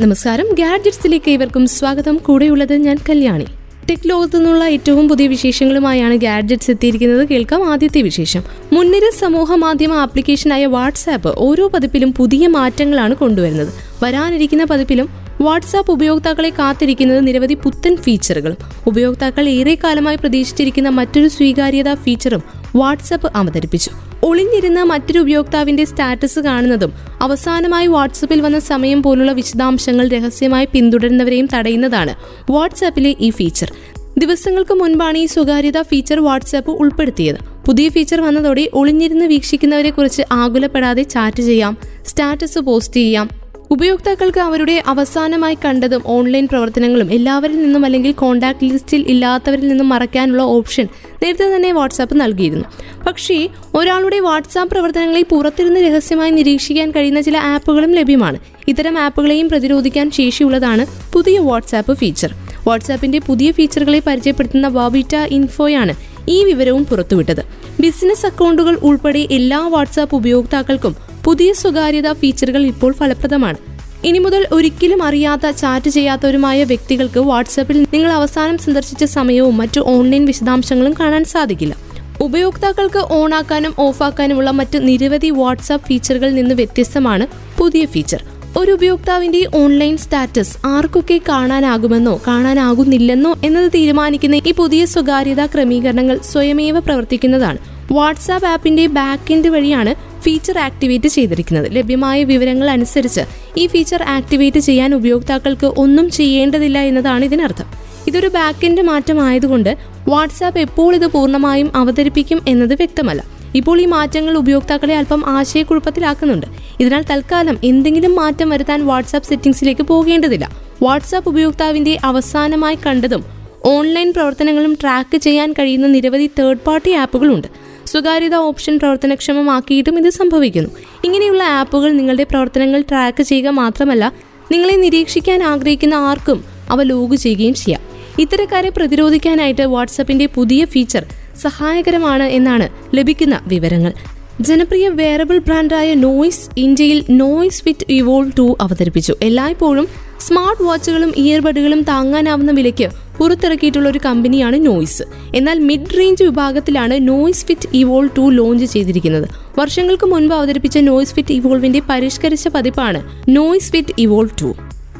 നമസ്കാരം. ഗാഡ്ജറ്റ്സിലേക്ക് ഇവർക്കും സ്വാഗതം. കൂടെയുള്ളത് ഞാൻ കല്യാണി. ടെക് ലോകത്തു നിന്നുള്ള ഏറ്റവും പുതിയ വിശേഷങ്ങളുമായാണ് ഗാഡ്ജറ്റ്സ് എത്തിയിരിക്കുന്നത്. കേൾക്കാം ആദ്യത്തെ വിശേഷം. മുൻനിര സമൂഹ മാധ്യമ ആപ്ലിക്കേഷനായ വാട്സാപ്പ് ഓരോ പതിപ്പിലും പുതിയ മാറ്റങ്ങളാണ് കൊണ്ടുവരുന്നത്. വരാനിരിക്കുന്ന പതിപ്പിലും വാട്സാപ്പ് ഉപയോക്താക്കളെ കാത്തിരിക്കുന്നത് നിരവധി പുത്തൻ ഫീച്ചറുകളും ഉപയോക്താക്കൾ ഏറെ കാലമായി പ്രതീക്ഷിച്ചിരിക്കുന്ന മറ്റൊരു സ്വീകാര്യതാ ഫീച്ചറും വാട്സാപ്പ് അവതരിപ്പിച്ചു. ഒളിഞ്ഞിരുന്ന മറ്റൊരു ഉപയോക്താവിന്റെ സ്റ്റാറ്റസ് കാണുന്നതും അവസാനമായി വാട്സപ്പിൽ വന്ന സമയം പോലുള്ള വിശദാംശങ്ങൾ രഹസ്യമായി പിന്തുടരുന്നവരെയും തടയുന്നതാണ് വാട്സാപ്പിലെ ഈ ഫീച്ചർ ദിവസങ്ങൾക്ക് മുൻപാണ് ഈ സ്വകാര്യതാ ഫീച്ചർ വാട്സാപ്പ് ഉൾപ്പെടുത്തിയത്. പുതിയ ഫീച്ചർ വന്നതോടെ ഒളിഞ്ഞിരുന്ന് വീക്ഷിക്കുന്നവരെ കുറിച്ച് ആകുലപ്പെടാതെ ചാറ്റ് ചെയ്യാം സ്റ്റാറ്റസ് പോസ്റ്റ് ചെയ്യാം ഉപയോക്താക്കൾക്ക് അവരുടെ അവസാനമായി കണ്ടതും ഓൺലൈൻ പ്രവർത്തനങ്ങളും എല്ലാവരിൽ നിന്നും അല്ലെങ്കിൽ കോൺടാക്ട് ലിസ്റ്റിൽ ഇല്ലാത്തവരിൽ നിന്നും മറയ്ക്കാനുള്ള ഓപ്ഷൻ നേരത്തെ തന്നെ വാട്സാപ്പ് നൽകിയിരുന്നു. പക്ഷേ ഒരാളുടെ വാട്സാപ്പ് പ്രവർത്തനങ്ങളെ പുറത്തിരുന്ന് രഹസ്യമായി നിരീക്ഷിക്കാൻ കഴിയുന്ന ചില ആപ്പുകളും ലഭ്യമാണ്. ഇത്തരം ആപ്പുകളെയും പ്രതിരോധിക്കാൻ ശേഷിയുള്ളതാണ് പുതിയ വാട്സാപ്പ് ഫീച്ചർ വാട്സാപ്പിന്റെ പുതിയ ഫീച്ചറുകളെ പരിചയപ്പെടുത്തുന്ന വാബിറ്റ ഇൻഫോയാണ് ഈ വിവരവും പുറത്തുവിട്ടത്. ബിസിനസ് അക്കൗണ്ടുകൾ ഉൾപ്പെടെ എല്ലാ വാട്സാപ്പ് ഉപയോക്താക്കൾക്കും പുതിയ സ്വകാര്യതാ ഫീച്ചറുകൾ ഇപ്പോൾ ഫലപ്രദമാണ്. ഇനി മുതൽ ഒരിക്കലും അറിയാത്ത ചാറ്റ് ചെയ്യാത്തവരുമായ വ്യക്തികൾക്ക് വാട്സാപ്പിൽ നിങ്ങൾ അവസാനം സന്ദർശിച്ച സമയവും മറ്റു ഓൺലൈൻ വിശദാംശങ്ങളും കാണാൻ സാധിക്കില്ല. ഉപയോക്താക്കൾക്ക് ഓണാക്കാനും ഓഫാക്കാനുമുള്ള മറ്റ് നിരവധി വാട്സാപ്പ് ഫീച്ചറുകളിൽ നിന്ന് വ്യത്യസ്തമാണ് പുതിയ ഫീച്ചർ ഒരു ഉപയോക്താവിന്റെ ഓൺലൈൻ സ്റ്റാറ്റസ് ആർക്കൊക്കെ കാണാനാകുമെന്നോ കാണാനാകുന്നില്ലെന്നോ എന്നത് തീരുമാനിക്കുന്ന ഈ പുതിയ സ്വകാര്യതാ ക്രമീകരണങ്ങൾ സ്വയമേവ പ്രവർത്തിക്കുന്നതാണ്. വാട്സാപ്പ് ആപ്പിന്റെ ബാക്ക് എൻഡ് വഴിയാണ് ഫീച്ചർ ആക്ടിവേറ്റ് ചെയ്തിരിക്കുന്നത്. ലഭ്യമായ വിവരങ്ങൾ അനുസരിച്ച് ഈ ഫീച്ചർ ആക്ടിവേറ്റ് ചെയ്യാൻ ഉപയോക്താക്കൾക്ക് ഒന്നും ചെയ്യേണ്ടതില്ല എന്നതാണ് ഇതിനർത്ഥം. ഇതൊരു ബാക്കിന്റെ മാറ്റമായതുകൊണ്ട് വാട്സാപ്പ് എപ്പോൾ ഇത് പൂർണമായും അവതരിപ്പിക്കും എന്നത് വ്യക്തമല്ല. ഇപ്പോൾ ഈ മാറ്റങ്ങൾ ഉപയോക്താക്കളെ അല്പം ആശയക്കുഴപ്പത്തിലാക്കുന്നുണ്ട്. ഇതിനാൽ തൽക്കാലം എന്തെങ്കിലും മാറ്റം വരുത്താൻ വാട്സാപ്പ് സെറ്റിംഗ്സിലേക്ക് പോകേണ്ടതില്ല. വാട്സാപ്പ് ഉപയോക്താവിന്റെ അവസാനമായി കണ്ടതും ഓൺലൈൻ പ്രവർത്തനങ്ങളും ട്രാക്ക് ചെയ്യാൻ കഴിയുന്ന നിരവധി തേർഡ് പാർട്ടി ആപ്പുകളുണ്ട് സ്വകാര്യത ഓപ്ഷൻ പ്രവർത്തനക്ഷമമാക്കിയിട്ടും ഇത് സംഭവിക്കുന്നു. ഇങ്ങനെയുള്ള ആപ്പുകൾ നിങ്ങളുടെ പ്രവർത്തനങ്ങൾ ട്രാക്ക് ചെയ്യുക മാത്രമല്ല നിങ്ങളെ നിരീക്ഷിക്കാൻ ആഗ്രഹിക്കുന്ന ആർക്കും അവ ലോഗ് ചെയ്യുകയും ചെയ്യാം. ഇത്തരക്കാരെ പ്രതിരോധിക്കാനായിട്ട് വാട്സപ്പിന്റെ പുതിയ ഫീച്ചർ സഹായകരമാണ് എന്നാണ് ലഭിക്കുന്ന വിവരങ്ങൾ. ജനപ്രിയ വേറബിൾ ബ്രാൻഡായ നോയ്സ് ഇന്ത്യയിൽ നോയ്സ് ഫിറ്റ് ഇവോൾവ് ടു അവതരിപ്പിച്ചു. എല്ലായ്പ്പോഴും സ്മാർട്ട് വാച്ചുകളും ഇയർബഡുകളും താങ്ങാനാവുന്ന വിലയ്ക്ക് പുറത്തിറക്കിയിട്ടുള്ള ഒരു കമ്പനിയാണ് നോയ്സ്. എന്നാൽ മിഡ് റേഞ്ച് വിഭാഗത്തിലാണ് Noise Fit Evolve two launch ചെയ്തിരിക്കുന്നത്. വർഷങ്ങൾക്ക് മുൻപ് അവതരിപ്പിച്ച നോയ്സ് ഫിറ്റ് ഇവോൾവിന്റെ പരിഷ്കരിച്ച പതിപ്പാണ് Noise Fit Evolve two.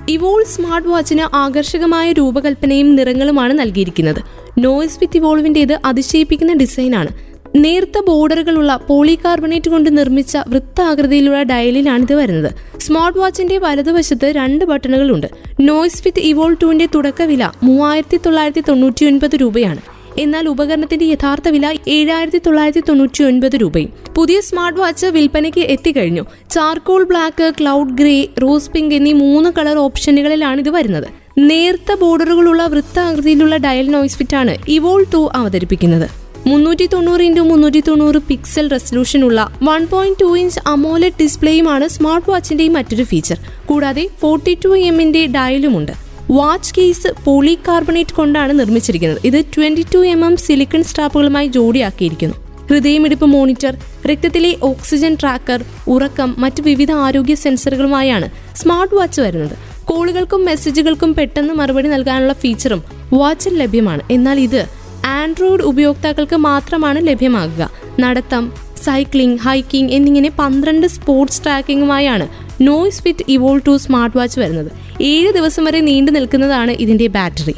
Evolve smart വാച്ചിന് ആകർഷകമായ രൂപകൽപ്പനയും നിറങ്ങളുമാണ് നൽകിയിരിക്കുന്നത്. നോയ്സ് ഫിറ്റ് ഇവോൾവിന്റെത് അതിശയിപ്പിക്കുന്ന ഡിസൈനാണ്. നേർത്ത ബോർഡറുകളുള്ള പോളികാർബണേറ്റ് കൊണ്ട് നിർമ്മിച്ച വൃത്താകൃതിയിലുള്ള ഡയലിലാണിത് വരുന്നത്. സ്മാർട്ട് വാച്ചിന്റെ വലതുവശത്ത് രണ്ട് ബട്ടണുകളുണ്ട്. നോയ്സ് വിത്ത് ഇവോൾ ടുവിന്റെ തുടക്ക വില മൂവായിരത്തി തൊള്ളായിരത്തി തൊണ്ണൂറ്റി ഒൻപത് രൂപയാണ്. എന്നാൽ ഉപകരണത്തിന്റെ യഥാർത്ഥ വില ഏഴായിരത്തി തൊള്ളായിരത്തി തൊണ്ണൂറ്റി ഒൻപത് രൂപയും. പുതിയ സ്മാർട്ട് വാച്ച് വിൽപ്പനയ്ക്ക് എത്തിക്കഴിഞ്ഞു. Charcoal black cloud grey rose pink എന്നീ മൂന്ന് കളർ ഓപ്ഷനുകളിലാണ് ഇത് വരുന്നത്. നേർത്ത ബോർഡറുകളുള്ള വൃത്താകൃതിയിലുള്ള ഡയൽ നോയ്സ് ഫിറ്റാണ് ഇവോൾ ടു അവതരിപ്പിക്കുന്നത്. മുന്നൂറ്റി തൊണ്ണൂറ് ഇന്റു മുന്നൂറ്റി തൊണ്ണൂറ് പിക്സൽ റെസൊല്യൂഷനുള്ള one point two inch AMOLED ഡിസ്പ്ലേയുമാണ് സ്മാർട്ട് വാച്ചിന്റെ മറ്റൊരു ഫീച്ചർ കൂടാതെ ഫോർട്ടി ടു എമ്മിന്റെ ഡയലുമുണ്ട് വാച്ച് കേസ് പോളി കാർബണേറ്റ് കൊണ്ടാണ് നിർമ്മിച്ചിരിക്കുന്നത്. ഇത് twenty two M M silicone സ്ട്രാപ്പുകളുമായി ജോഡിയാക്കിയിരിക്കുന്നു. ഹൃദയമിടിപ്പ് മോണിറ്റർ രക്തത്തിലെ ഓക്സിജൻ ട്രാക്കർ ഉറക്കം മറ്റ് വിവിധ ആരോഗ്യ സെൻസറുകളുമായാണ് സ്മാർട്ട് വാച്ച് വരുന്നത്. കോളുകൾക്കും മെസ്സേജുകൾക്കും പെട്ടെന്ന് മറുപടി നൽകാനുള്ള ഫീച്ചറും വാച്ചിൽ ലഭ്യമാണ്. എന്നാൽ ഇത് ആൻഡ്രോയിഡ് ഉപയോക്താക്കൾക്ക് മാത്രമാണ് ലഭ്യമാകുക. നടത്തം സൈക്ലിംഗ് ഹൈക്കിംഗ് എന്നിങ്ങനെ പന്ത്രണ്ട് sports ട്രാക്കിങ്ങുമായാണ് Noise Fit Evolve two smart watch വരുന്നത്. ഏഴ് ദിവസം വരെ നീണ്ടു നിൽക്കുന്നതാണ് ഇതിന്റെ battery.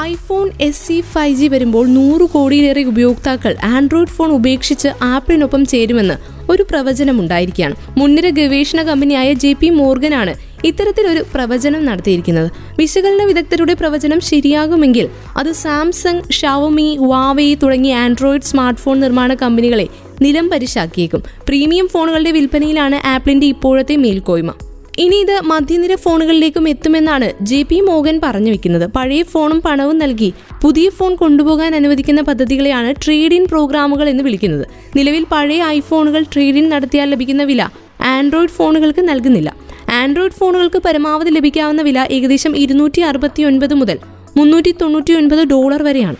IPhone S C five G വരുമ്പോൾ നൂറ് കോടിയിലേറെ ഉപയോക്താക്കൾ ആൻഡ്രോയിഡ് ഫോൺ ഉപേക്ഷിച്ച് ആപ്പിളിനൊപ്പം ചേരുമെന്ന് ഒരു പ്രവചനം ഉണ്ടായിരിക്കുകയാണ് മുൻനിര ഗവേഷണ കമ്പനിയായ ജെ പി മോർഗനാണ് ഇത്തരത്തിലൊരു പ്രവചനം നടത്തിയിരിക്കുന്നത്. വിശകലന വിദഗ്ധരുടെ പ്രവചനം ശരിയാകുമെങ്കിൽ അത് സാംസങ് ഷവമി വാവേ തുടങ്ങിയ ആൻഡ്രോയിഡ് സ്മാർട്ട് ഫോൺ നിർമ്മാണ കമ്പനികളെ നിലം പരിശാക്കിയേക്കും. പ്രീമിയം ഫോണുകളുടെ വിൽപ്പനയിലാണ് ആപ്പിളിന്റെ ഇപ്പോഴത്തെ മേൽക്കോയ്മ. ഇനി ഇത് മധ്യനിര ഫോണുകളിലേക്കും എത്തുമെന്നാണ് ജെ പി മോഹൻ പറഞ്ഞു വെക്കുന്നത്. പഴയ ഫോണും പണവും നൽകി പുതിയ ഫോൺ കൊണ്ടുപോകാൻ അനുവദിക്കുന്ന പദ്ധതികളെയാണ് ട്രേഡ് ഇൻ പ്രോഗ്രാമുകൾ എന്ന് വിളിക്കുന്നത്. നിലവിൽ പഴയ ഐഫോണുകൾ ട്രേഡ് ഇൻ നടത്തിയാൽ ലഭിക്കുന്ന വില ആൻഡ്രോയിഡ് ഫോണുകൾക്ക് നൽകുന്നില്ല. ആൻഡ്രോയിഡ് ഫോണുകൾക്ക് പരമാവധി ലഭിക്കാവുന്ന വില ഏകദേശം ഇരുന്നൂറ്റി അറുപത്തി ഒൻപത് മുതൽ മുന്നൂറ്റി തൊണ്ണൂറ്റി ഒൻപത് ഡോളർ വരെയാണ്.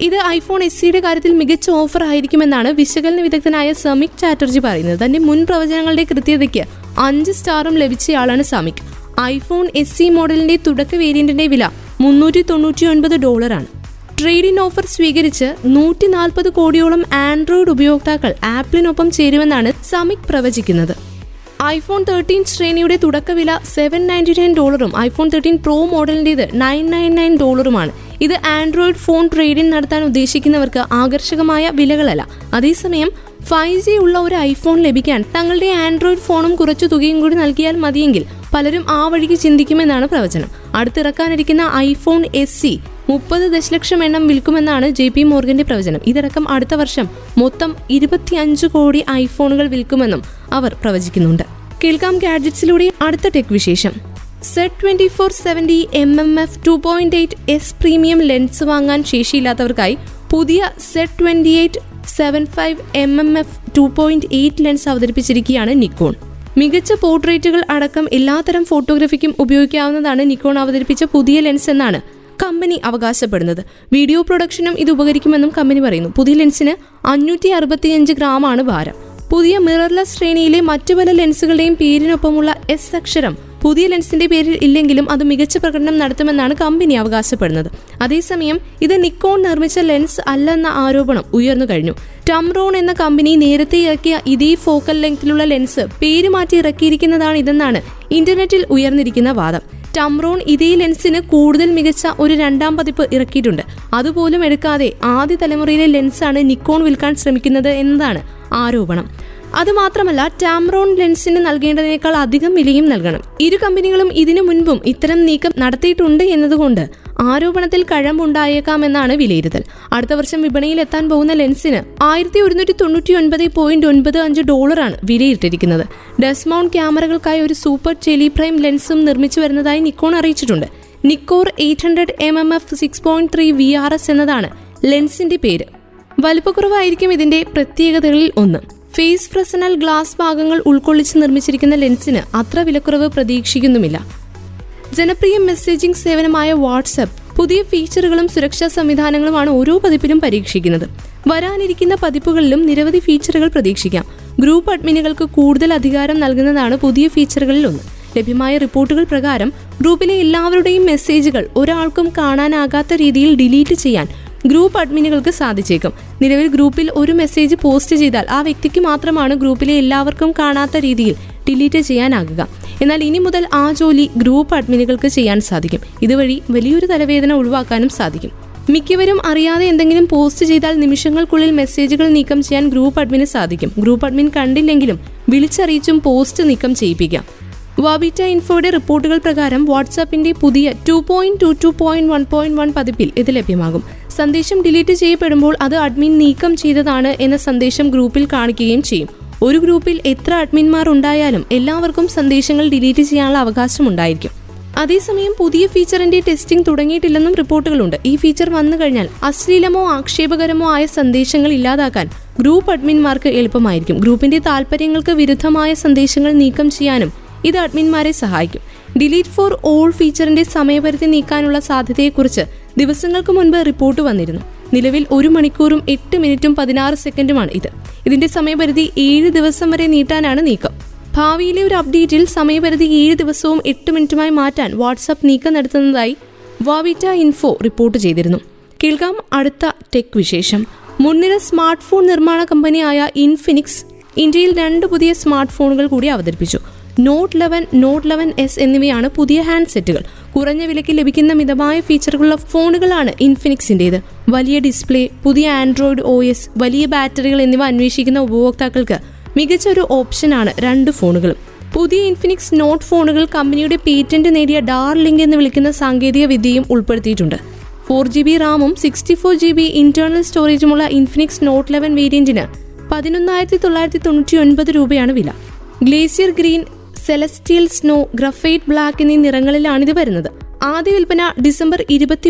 ഇത് ഐഫോൺ എസ് സിയുടെ കാര്യത്തിൽ മികച്ച ഓഫർ ആയിരിക്കുമെന്നാണ് വിശകലന വിദഗ്ധനായ സമിക് ചാറ്റർജി പറയുന്നത്. തന്റെ മുൻ പ്രവചനങ്ങളുടെ കൃത്യതയ്ക്ക് അഞ്ച് സ്റ്റാറും ലഭിച്ചയാളാണ് സമിക്. ഐഫോൺ എസ് സി മോഡലിന്റെ തുടക്ക വേരിയന്റിന്റെ വില മുന്നൂറ്റി തൊണ്ണൂറ്റി ഒൻപത് ഡോളറാണ്. ട്രേഡ് ഇൻ ഓഫർ സ്വീകരിച്ച് നൂറ്റി നാൽപ്പത് കോടിയോളം ആൻഡ്രോയിഡ് ഉപയോക്താക്കൾ ആപ്പിളിനൊപ്പം ചേരുമെന്നാണ് സമിക് പ്രവചിക്കുന്നത്. ഐഫോൺ തേർട്ടീൻ ശ്രേണിയുടെ തുടക്കവില സെവൻ നയന്റി നയൻ ഡോളറും ഐഫോൺ തേർട്ടീൻ പ്രോ മോഡലിന്റെത് നയൻ നയൻ നയൻ ഡോളറുമാണ്. ഇത് ആൻഡ്രോയിഡ് ഫോൺ ട്രേഡിംഗ് നടത്താൻ ഉദ്ദേശിക്കുന്നവർക്ക് ആകർഷകമായ വിലകളല്ല. അതേസമയം ഫൈവ് ജി ഉള്ള ഒരു ഐഫോൺ ലഭിക്കാൻ തങ്ങളുടെ ആൻഡ്രോയിഡ് ഫോണും കുറച്ചു തുകയും കൂടി നൽകിയാൽ മതിയെങ്കിൽ പലരും ആ വഴിക്ക് ചിന്തിക്കുമെന്നാണ് പ്രവചനം. അടുത്തിറക്കാനിരിക്കുന്ന ഐഫോൺ എസ് സി മുപ്പത് ദശലക്ഷം എണ്ണം വിൽക്കുമെന്നാണ് ജെ പി മോർഗന്റെ പ്രവചനം. ഇതടക്കം അടുത്ത വർഷം മൊത്തം ഇരുപത്തിയഞ്ച് കോടി ഐഫോണുകൾ വിൽക്കുമെന്നും അവർ പ്രവചിക്കുന്നുണ്ട്. കേൾക്കാം ഗാഡ്ജറ്റ്സിലൂടെ അടുത്ത ടെക് വിശേഷം. Z twenty four seventy M M F two point eight S premium lens വാങ്ങാൻ ശേഷിയില്ലാത്തവർക്കായി പുതിയ Z twenty eight seventy five M M F two point eight lens അവതരിപ്പിച്ചിരിക്കുകയാണ് Nikon. മികച്ച പോർട്രേറ്റുകൾ അടക്കം എല്ലാത്തരം ഫോട്ടോഗ്രഫിക്കും ഉപയോഗിക്കാവുന്നതാണ് നിക്കോൺ അവതരിപ്പിച്ച പുതിയ ലെൻസ് എന്നാണ് കമ്പനി അവകാശപ്പെടുന്നത്. വീഡിയോ പ്രൊഡക്ഷനും ഇത് ഉപകരിക്കുമെന്നും കമ്പനി പറയുന്നു. പുതിയ ലെൻസിന് അഞ്ഞൂറ്റി അറുപത്തിയഞ്ച് ഗ്രാമാണ് ഭാരം. പുതിയ മിറർലെസ് ശ്രേണിയിലെ മറ്റു പല ലെൻസുകളുടെയും പേരിനൊപ്പമുള്ള എസ് അക്ഷരം പുതിയ ലെൻസിന്റെ പേരിൽ ഇല്ലെങ്കിലും അത് മികച്ച പ്രകടനം നടത്തുമെന്നാണ് കമ്പനി അവകാശപ്പെടുന്നത്. അതേസമയം ഇത് നിക്കോൺ നിർമ്മിച്ച ലെൻസ് അല്ലെന്ന ആരോപണം ഉയർന്നു കഴിഞ്ഞു. ടംറോൺ എന്ന കമ്പനി നേരത്തെ ഇറക്കിയ ഇതേ ഫോക്കൽ ലെങ്തിലുള്ള ലെൻസ് പേര് മാറ്റി ഇറക്കിയിരിക്കുന്നതാണ് ഇതെന്നാണ് ഇന്റർനെറ്റിൽ ഉയർന്നിരിക്കുന്ന വാദം. ടംറോൺ ഇതേ ലെൻസിന് കൂടുതൽ മികച്ച ഒരു രണ്ടാം പതിപ്പ് ഇറക്കിയിട്ടുണ്ട്. അതുപോലും എടുക്കാതെ ആദ്യ തലമുറയിലെ ലെൻസാണ് നിക്കോൺ വിൽക്കാൻ ശ്രമിക്കുന്നത് എന്നതാണ് ആരോപണം. അതുമാത്രമല്ല ടാംറോൺ ലെൻസിന് നൽകേണ്ടതിനേക്കാൾ അധികം വിലയും നൽകണം. ഇരു കമ്പനികളും ഇതിനു മുൻപും ഇത്തരം നീക്കം നടത്തിയിട്ടുണ്ട് എന്നതുകൊണ്ട് ആരോപണത്തിൽ കഴമ്പുണ്ടായേക്കാമെന്നാണ് വിലയിരുത്തൽ. അടുത്ത വർഷം വിപണിയിൽ എത്താൻ പോകുന്ന ലെൻസിന് ആയിരത്തി ഒരുന്നൂറ്റി തൊണ്ണൂറ്റി ഒൻപത് പോയിന്റ് ഒൻപത് അഞ്ച് ഡോളറാണ് വിലയിട്ടിരിക്കുന്നത്. ഡെസ്മൗണ്ട് ക്യാമറകൾക്കായി ഒരു സൂപ്പർ ടെലിപ്രൈം ലെൻസും നിർമ്മിച്ചു വരുന്നതായി നിക്കോൺ അറിയിച്ചിട്ടുണ്ട്. Nikkor eight hundred M M F six point three V R S എന്നതാണ് ലെൻസിന്റെ പേര്. വലുപ്പക്കുറവായിരിക്കും ഇതിന്റെ പ്രത്യേകതകളിൽ ഒന്ന്. ഫേസ് ഫ്രസനൽ ഗ്ലാസ് ഭാഗങ്ങൾ ഉൾക്കൊള്ളിച്ച് നിർമ്മിച്ചിരിക്കുന്ന ലെൻസിന് അത്ര വിലക്കുറവ് പ്രതീക്ഷിക്കുന്നുമില്ല. ജനപ്രിയ മെസ്സേജിംഗ് സേവനമായ വാട്സപ്പ് പുതിയ ഫീച്ചറുകളും സുരക്ഷാ സംവിധാനങ്ങളുമാണ് ഓരോ പതിപ്പിലും പരീക്ഷിക്കുന്നത്. വരാനിരിക്കുന്ന പതിപ്പുകളിലും നിരവധി ഫീച്ചറുകൾ പ്രതീക്ഷിക്കാം. ഗ്രൂപ്പ് അഡ്മിനുകൾക്ക് കൂടുതൽ അധികാരം നൽകുന്നതാണ് പുതിയ ഫീച്ചറുകളിൽ ഒന്ന് ലഭ്യമായ റിപ്പോർട്ടുകൾ പ്രകാരം ഗ്രൂപ്പിലെ എല്ലാവരുടെയും മെസ്സേജുകൾ ഒരാൾക്കും കാണാനാകാത്ത രീതിയിൽ ഡിലീറ്റ് ചെയ്യാൻ ഗ്രൂപ്പ് അഡ്മിനുകൾക്ക് സാധിച്ചേക്കും. നിലവിൽ ഗ്രൂപ്പിൽ ഒരു മെസ്സേജ് പോസ്റ്റ് ചെയ്താൽ ആ വ്യക്തിക്ക് മാത്രമാണ് ഗ്രൂപ്പിലെ എല്ലാവർക്കും കാണാത്ത രീതിയിൽ ഡിലീറ്റ് ചെയ്യാനാകുക. എന്നാൽ ഇനി മുതൽ ആ ജോലി ഗ്രൂപ്പ് അഡ്മിനുകൾക്ക് ചെയ്യാൻ സാധിക്കും. ഇതുവഴി വലിയൊരു തലവേദന ഒഴിവാക്കാനും സാധിക്കും. മിക്കവരും അറിയാതെ എന്തെങ്കിലും പോസ്റ്റ് ചെയ്താൽ നിമിഷങ്ങൾക്കുള്ളിൽ മെസ്സേജുകൾ നീക്കം ചെയ്യാൻ ഗ്രൂപ്പ് അഡ്മിന് സാധിക്കും. ഗ്രൂപ്പ് അഡ്മിൻ കണ്ടില്ലെങ്കിലും വിളിച്ചറിയിച്ചും പോസ്റ്റ് നീക്കം ചെയ്യിപ്പിക്കാം. വാബിറ്റ ഇൻഫോയുടെ റിപ്പോർട്ടുകൾ പ്രകാരം വാട്സാപ്പിന്റെ പുതിയ two point two two point one point one പതിപ്പിൽ ഇത് ലഭ്യമാകും. സന്ദേശം ഡിലീറ്റ് ചെയ്യപ്പെടുമ്പോൾ അത് അഡ്മിൻ നീക്കം ചെയ്തതാണ് എന്ന സന്ദേശം ഗ്രൂപ്പിൽ കാണിക്കുകയും ചെയ്യും. ഒരു ഗ്രൂപ്പിൽ എത്ര അഡ്മിന്മാർ ഉണ്ടായാലും എല്ലാവർക്കും സന്ദേശങ്ങൾ ഡിലീറ്റ് ചെയ്യാനുള്ള അവകാശം ഉണ്ടായിരിക്കും. അതേസമയം പുതിയ ഫീച്ചറിന്റെ ടെസ്റ്റിംഗ് തുടങ്ങിയിട്ടില്ലെന്നും റിപ്പോർട്ടുകളുണ്ട്. ഈ ഫീച്ചർ വന്നു കഴിഞ്ഞാൽ അശ്ലീലമോ ആക്ഷേപകരമോ ആയ സന്ദേശങ്ങൾ ഇല്ലാതാക്കാൻ ഗ്രൂപ്പ് അഡ്മിന്മാർക്ക് എളുപ്പമായിരിക്കും. ഗ്രൂപ്പിന്റെ താല്പര്യങ്ങൾക്ക് വിരുദ്ധമായ സന്ദേശങ്ങൾ നീക്കം ചെയ്യാനും ഇത് അഡ്മിന്മാരെ സഹായിക്കും. ഡിലീറ്റ് ഫോർ ഓൾ ഫീച്ചറിന്റെ സമയപരിധി നീക്കാനുള്ള സാധ്യതയെക്കുറിച്ച് ദിവസങ്ങൾക്ക് മുൻപ് റിപ്പോർട്ട് വന്നിരുന്നു. നിലവിൽ ഒരു മണിക്കൂറും എട്ട് മിനിറ്റും പതിനാറ് സെക്കൻഡുമാണ് ഇത്. ഇതിന്റെ സമയപരിധി ഏഴ് ദിവസം വരെ നീട്ടാനാണ് നീക്കം. ഭാവിയിലെ ഒരു അപ്ഡേറ്റിൽ സമയപരിധി ഏഴ് ദിവസവും എട്ട് മിനിറ്റുമായി മാറ്റാൻ വാട്സാപ്പ് നീക്കം നടത്തുന്നതായി വാവിറ്റ ഇൻഫോ റിപ്പോർട്ട് ചെയ്തിരുന്നു. കേൾക്കാം അടുത്ത ടെക് വിശേഷം. മുൻനിര സ്മാർട്ട് ഫോൺ നിർമ്മാണ കമ്പനിയായ ഇൻഫിനിക്സ് ഇന്ത്യയിൽ രണ്ട് പുതിയ സ്മാർട്ട് ഫോണുകൾ കൂടി അവതരിപ്പിച്ചു. Note eleven Note eleven S എന്നിവയാണ് പുതിയ ഹാൻഡ്സെറ്റുകൾ. കുറഞ്ഞ വിലയ്ക്ക് ലഭിക്കുന്ന മിതമായ ഫീച്ചറുകളുള്ള ഫോണുകളാണ് ഇൻഫിനിക്സിന്റേത് വലിയ ഡിസ്പ്ലേ പുതിയ ആൻഡ്രോയിഡ് ഒ എസ് വലിയ ബാറ്ററികൾ എന്നിവ അന്വേഷിക്കുന്ന ഉപഭോക്താക്കൾക്ക് മികച്ച ഒരു ഓപ്ഷനാണ് രണ്ട് ഫോണുകളും. പുതിയ ഇൻഫിനിക്സ് നോട്ട് ഫോണുകൾ കമ്പനിയുടെ പേറ്റന്റ് നേടിയ ഡാർലിങ്ക് എന്ന് വിളിക്കുന്ന സാങ്കേതിക വിദ്യയും ഉൾപ്പെടുത്തിയിട്ടുണ്ട്. ഫോർ ജി ബി റാമും sixty four G B internal സ്റ്റോറേജുമുള്ള Infinix Note eleven വേരിയന്റിന് പതിനൊന്നായിരത്തി തൊള്ളായിരത്തി തൊണ്ണൂറ്റി ഒൻപത് രൂപയാണ് വില. Glacier green celestial snow graphite black എന്നീ ഇത് വരുന്നത്. ആദ്യ വിൽപ്പന ഡിസംബർ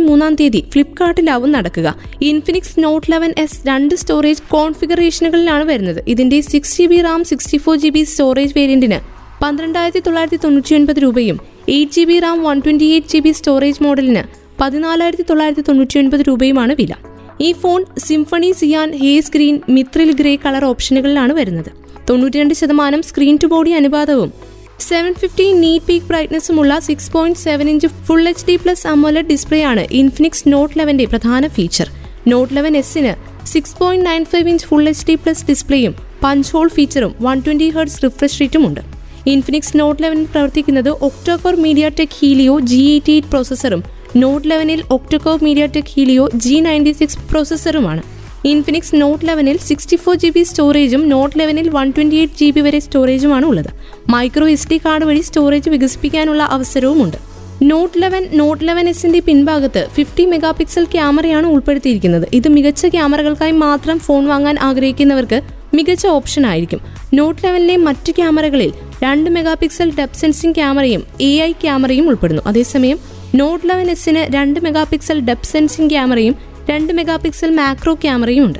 മൂന്നാം തീയതി ഫ്ലിപ്കാർട്ടിലാവും നടക്കുക. ഇൻഫിനിക്സ് നോട്ട് ലെവൻ എസ് രണ്ട് സ്റ്റോറേജ് കോൺഫിഗറേഷനുകളിലാണ് വരുന്നത്. ഇതിന്റെ six G B RAM sixty four G B storage വേരിയന്റിന് പന്ത്രണ്ടായിരത്തി തൊള്ളായിരത്തി തൊണ്ണൂറ്റി ഒൻപത് രൂപയും eight G B RAM one twenty eight G B storage മോഡലിന് പതിനാലായിരത്തി തൊള്ളായിരത്തി തൊണ്ണൂറ്റി ഒൻപത് രൂപയുമാണ് വില. ഈ phone symphony cyan haze green mithril grey colour ഓപ്ഷനുകളിലാണ് വരുന്നത്. തൊണ്ണൂറ്റിരണ്ട് ശതമാനം സ്ക്രീൻ ടു ബോഡി അനുപാതവും seven fifty nits peak ബ്രൈറ്റ്നസ്സുമുള്ള six point seven inch full H D plus AMOLED display ആണ് ഇൻഫിനിക്സ് നോട്ട് ലെവന്റെ പ്രധാന ഫീച്ചർ നോട്ട് ലെവൻ എസിന് six point nine five inch full H D plus ഡിസ്പ്ലേയും punch hole ഫീച്ചറും one twenty hertz refresh റേറ്റും ഉണ്ട്. Infinix Note ലെവനിൽ പ്രവർത്തിക്കുന്നത് octacore MediaTek Helio G eighty eight പ്രോസസ്സറും Note ലെവനിൽ octacore MediaTek Helio G ninety six പ്രോസസ്സറുമാണ് Infinix Note ലെവനിൽ sixty four G B സ്റ്റോറേജും Note ലെവനിൽ one twenty eight G B വരെ സ്റ്റോറേജുമാണ് ഉള്ളത് micro S D card വഴി storage വികസിപ്പിക്കാനുള്ള അവസരവുമുണ്ട്. നോട്ട് ലെവൻ നോട്ട് ലെവൻ എസിന്റെ പിൻഭാഗത്ത് ഫിഫ്റ്റി മെഗാ പിക്സൽ ക്യാമറയാണ് ഉൾപ്പെടുത്തിയിരിക്കുന്നത്. ഇത് മികച്ച ക്യാമറകൾക്കായി മാത്രം ഫോൺ വാങ്ങാൻ ആഗ്രഹിക്കുന്നവർക്ക് മികച്ച ഓപ്ഷൻ ആയിരിക്കും നോട്ട് ലെവനിലെ മറ്റ് ക്യാമറകളിൽ രണ്ട് മെഗാ പിക്സൽ ഡെപ് സെൻസിംഗ് ക്യാമറയും എ ഐ ക്യാമറയും ഉൾപ്പെടുന്നു. അതേസമയം നോട്ട് ലെവൻ എസിന് രണ്ട് മെഗാ പിക്സൽ ഡെപ് സെൻസിംഗ് ക്യാമറയും രണ്ട് മെഗാ പിക്സൽ മാക്രോ ക്യാമറയും ഉണ്ട്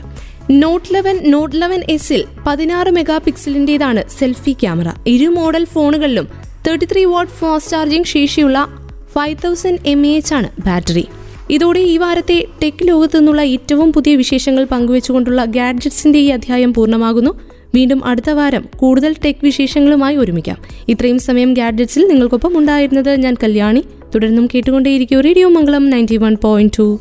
നോട്ട് ലെവൻ നോട്ട് ലെവൻ എസിൽ പതിനാറ് മെഗാ പിക്സലിന്റെതാണ് സെൽഫി ക്യാമറ. ഇരു model ഫോണുകളിലും thirty three watt fast charging ശേഷിയുള്ള five thousand M A H ആണ് ബാറ്ററി. ഇതോടെ ഈ വാരത്തെ ടെക് ലോകത്തു നിന്നുള്ള ഏറ്റവും പുതിയ വിശേഷങ്ങൾ പങ്കുവെച്ചുകൊണ്ടുള്ള ഗാഡ്ജറ്റ്സിന്റെ ഈ അധ്യായം പൂർണമാകുന്നു. വീണ്ടും അടുത്ത വാരം കൂടുതൽ ടെക് വിശേഷങ്ങളുമായി ഒരുമിക്കാം. ഇത്രയും സമയം ഗാഡ്ജറ്റ്സിൽ നിങ്ങൾക്കൊപ്പം ഉണ്ടായിരുന്നത് ഞാൻ കല്യാണി. തുടർന്നും കേട്ടുകൊണ്ടേയിരിക്കും radio Mangalam ninety one point two